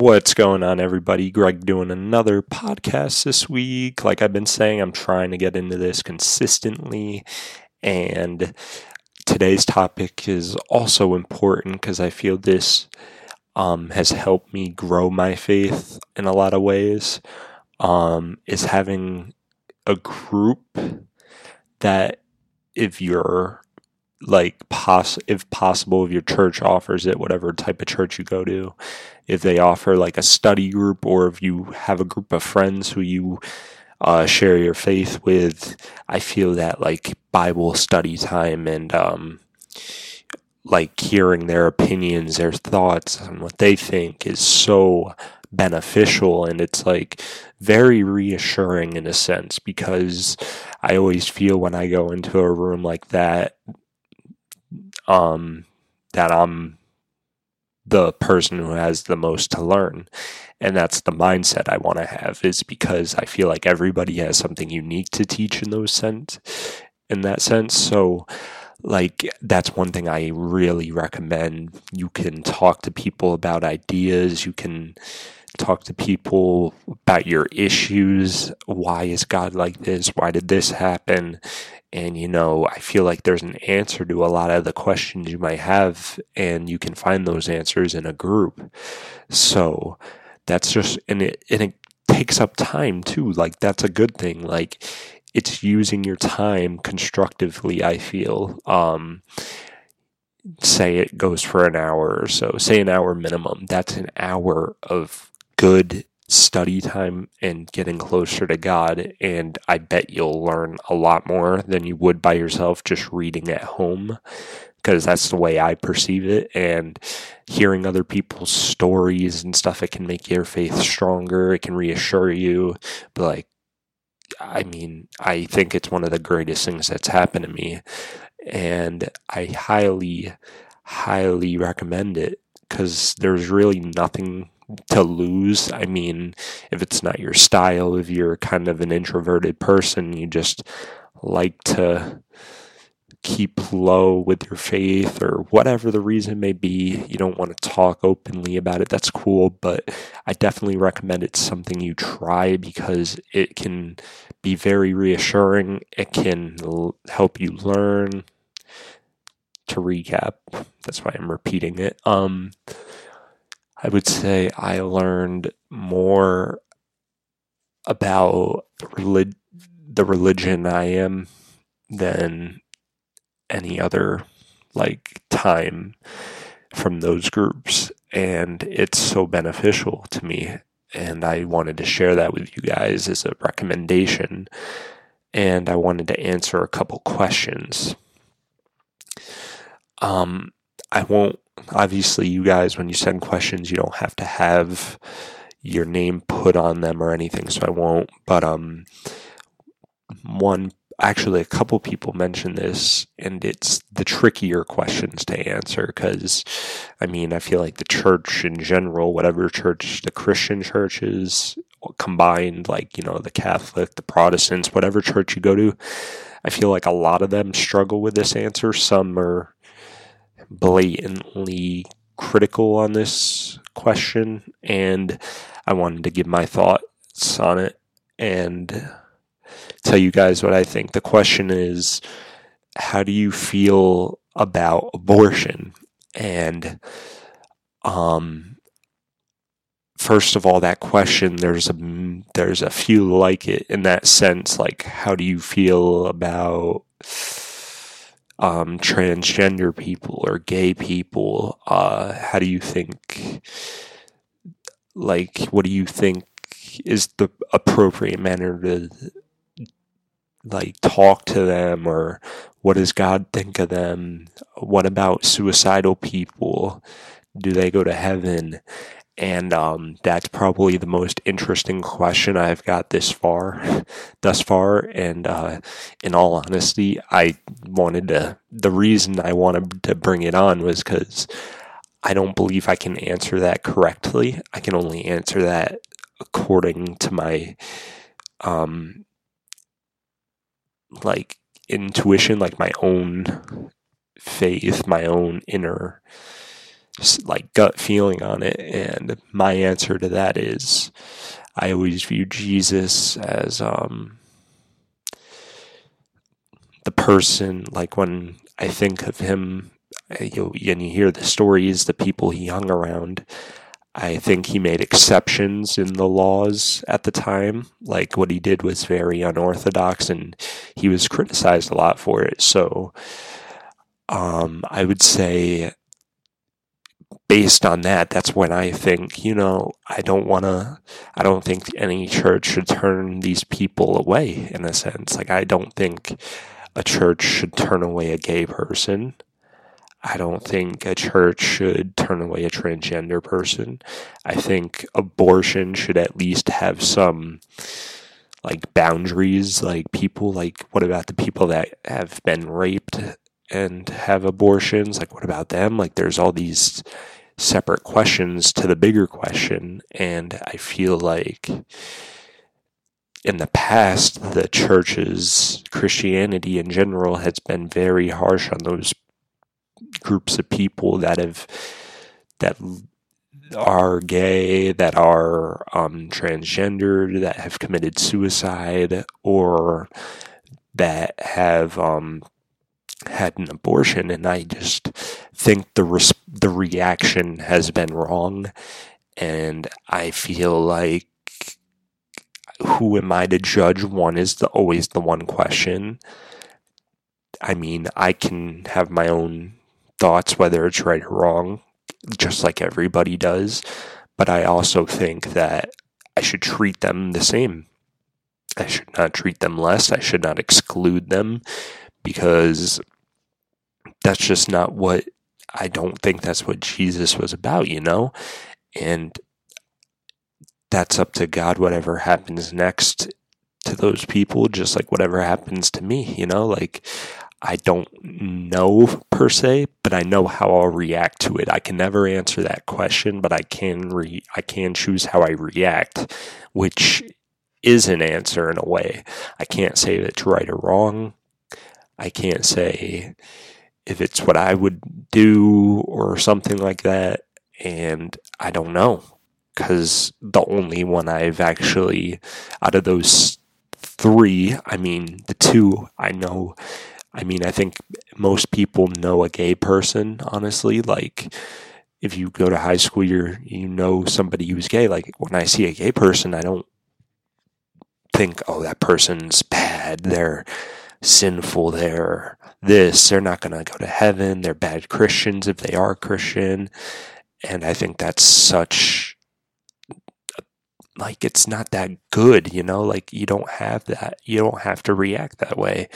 What's going on, everybody? Greg doing another podcast this week. Like I've been saying, I'm trying to get into this consistently. And today's topic is also important because I feel this um, has helped me grow my faith in a lot of ways. Um, is having a group that, if you're like poss if possible if your church offers it whatever type of church you go to if they offer like a study group or if you have a group of friends who you uh, share your faith with i feel that like bible study time and um, like hearing their opinions their thoughts and what they think is so beneficial. And it's like very reassuring in a sense because I always feel when I go into a room like that um, that I'm the person who has the most to learn. And that's the mindset I want to have is because I feel like everybody has something unique to teach in those sense in that sense. So like that's one thing I really recommend. You can talk to people about ideas, you can talk to people about your issues. Why is God like this? Why did this happen? And, you know, I feel like there's an answer to a lot of the questions you might have, and you can find those answers in a group. So that's just, and it, and it takes up time too. Like, that's a good thing. Like, it's using your time constructively, I feel. Um, say it goes for an hour or so, say an hour minimum. That's an hour of good study time and getting closer to God. And I bet you'll learn a lot more than you would by yourself just reading at home because that's the way I perceive it. And hearing other people's stories and stuff, it can make your faith stronger. It can reassure you. But, like, I mean, I think it's one of the greatest things that's happened to me. And I highly, highly recommend it because there's really nothing to lose. I mean, if it's not your style, if you're kind of an introverted person, you just like to keep low with your faith or whatever the reason may be, you don't want to talk openly about it, that's cool. But I definitely recommend it's something you try because it can be very reassuring. It can l- help you learn. To recap, that's why I'm repeating it. Um, I would say I learned more about relig- the religion I am than any other like time from those groups and it's so beneficial to me and I wanted to share that with you guys as a recommendation and I wanted to answer a couple questions. Um I won't obviously you guys when you send questions you don't have to have your name put on them or anything so i won't but um one actually a couple people mentioned this and it's the trickier questions to answer because i mean i feel like the church in general whatever church the christian churches combined like you know the catholic the protestants whatever church you go to i feel like a lot of them struggle with this answer. Some are blatantly critical on this question, and I wanted to give my thoughts on it and tell you guys what I think. The question is how do you feel about abortion? And um first of all that question there's a there's a few like it in that sense like how do you feel about um, transgender people or gay people? Uh, how do you think? Like, what do you think is the appropriate manner to like talk to them, or what does God think of them? What about suicidal people? Do they go to heaven? And um, that's probably the most interesting question I've got this far, thus far. And uh, in all honesty, I wanted to. The reason I wanted to bring it on was because I don't believe I can answer that correctly. I can only answer that according to my, um, like intuition, like my own faith, my own inner like gut feeling on it. And my answer to that is I always view Jesus as um, the person, like when I think of him, you, and you hear the stories, the people he hung around, I think he made exceptions in the laws at the time. Like what he did was very unorthodox and he was criticized a lot for it. So um, I would say, based on that, that's when I think, you know, I don't want to, I don't think any church should turn these people away in a sense. Like, I don't think a church should turn away a gay person. I don't think a church should turn away a transgender person. I think abortion should at least have some like boundaries like people like what about the people that have been raped and have abortions like what about them like there's all these separate questions to the bigger question and I feel like in the past the church's Christianity in general has been very harsh on those groups of people that have that are gay, that are um, transgendered, that have committed suicide, or that have um, had an abortion, and I just think the the reaction has been wrong, and I feel like who am I to judge? One is the always the one question. I mean, I can have my own thoughts, whether it's right or wrong, just like everybody does. But I also think that I should treat them the same. I should not treat them less. I should not exclude them because that's just not what I don't think that's what Jesus was about, you know? And that's up to God, whatever happens next to those people, just like whatever happens to me, you know? Like, I don't know per se, but I know how I'll react to it. I can never answer that question, but I can re- I can choose how I react, which is an answer in a way. I can't say it's right or wrong. I can't say if it's what I would do or something like that. And I don't know because the only one I've actually, out of those three, I mean, the two I know I mean, I think most people know a gay person, honestly. Like, if you go to high school, you're, you know somebody who's gay. Like, when I see a gay person, I don't think, oh, that person's bad. They're sinful. They're this. They're not going to go to heaven. They're bad Christians if they are Christian. And I think that's such like it's not that good, you know, like you don't have that, you don't have to react that way.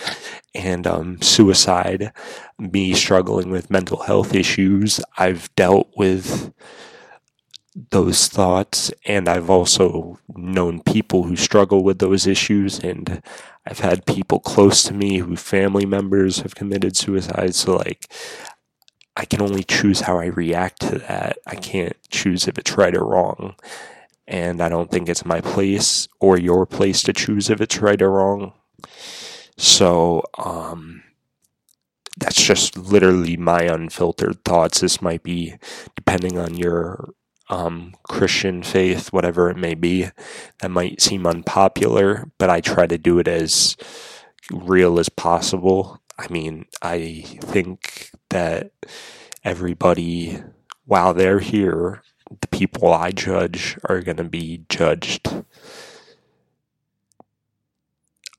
And um, suicide, me struggling with mental health issues, I've dealt with those thoughts, and I've also known people who struggle with those issues, and I've had people close to me who family members have committed suicide. So, like, I can only choose how I react to that. I can't choose if it's right or wrong and I don't think it's my place or your place to choose if it's right or wrong. So, um, that's just literally my unfiltered thoughts. This might be depending on your um, Christian faith, whatever it may be. That might seem unpopular, but I try to do it as real as possible. I mean, I think that everybody, while they're here, the people I judge are going to be judged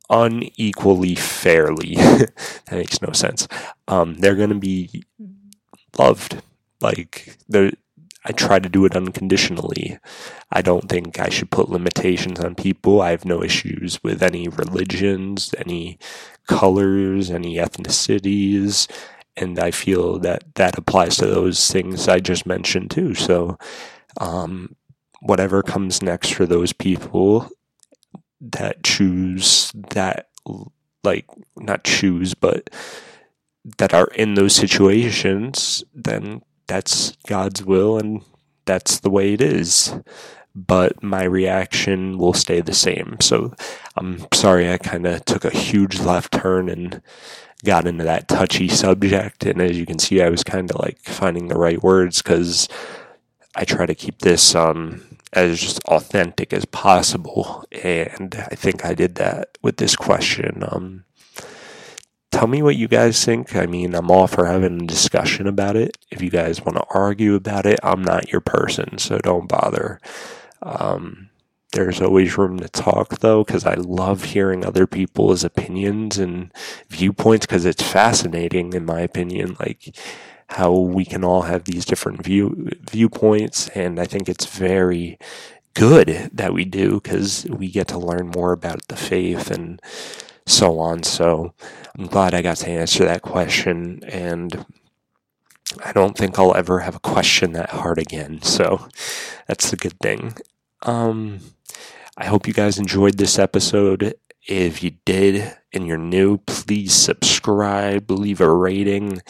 unequally fairly. that makes no sense. Um, they're going to be loved. Like I try to do it unconditionally. I don't think I should put limitations on people. I have no issues with any religions, any colors, any ethnicities, and I feel that that applies to those things I just mentioned too. So, um, whatever comes next for those people that choose that, like, not choose, but that are in those situations, then that's God's will and that's the way it is. But my reaction will stay the same. So I'm sorry I kind of took a huge left turn and got into that touchy subject. And as you can see, I was kind of like finding the right words because I try to keep this um, as authentic as possible. And I think I did that with this question. Um, tell me what you guys think. I mean, I'm all for having a discussion about it. If you guys want to argue about it, I'm not your person, so don't bother. Um, there's always room to talk, though, because I love hearing other people's opinions and viewpoints because it's fascinating, in my opinion. Like, how we can all have these different view viewpoints, and I think it's very good that we do because we get to learn more about the faith and so on. So I'm glad I got to answer that question, and I don't think I'll ever have a question that hard again. So that's a good thing. Um, I hope you guys enjoyed this episode. If you did and you're new, please subscribe, leave a rating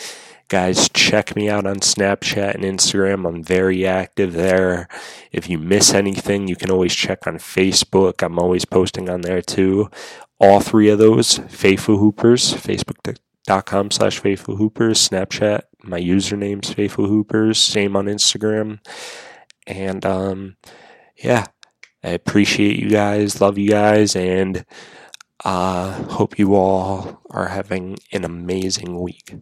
Guys, check me out on Snapchat and Instagram. I'm very active there. If you miss anything, you can always check on Facebook. I'm always posting on there too. All three of those, Faithful Hoopers, Facebook.com slash Faithful Hoopers, Snapchat, my username's Faithful Hoopers, same on Instagram. And um, yeah, I appreciate you guys, love you guys, and uh, hope you all are having an amazing week.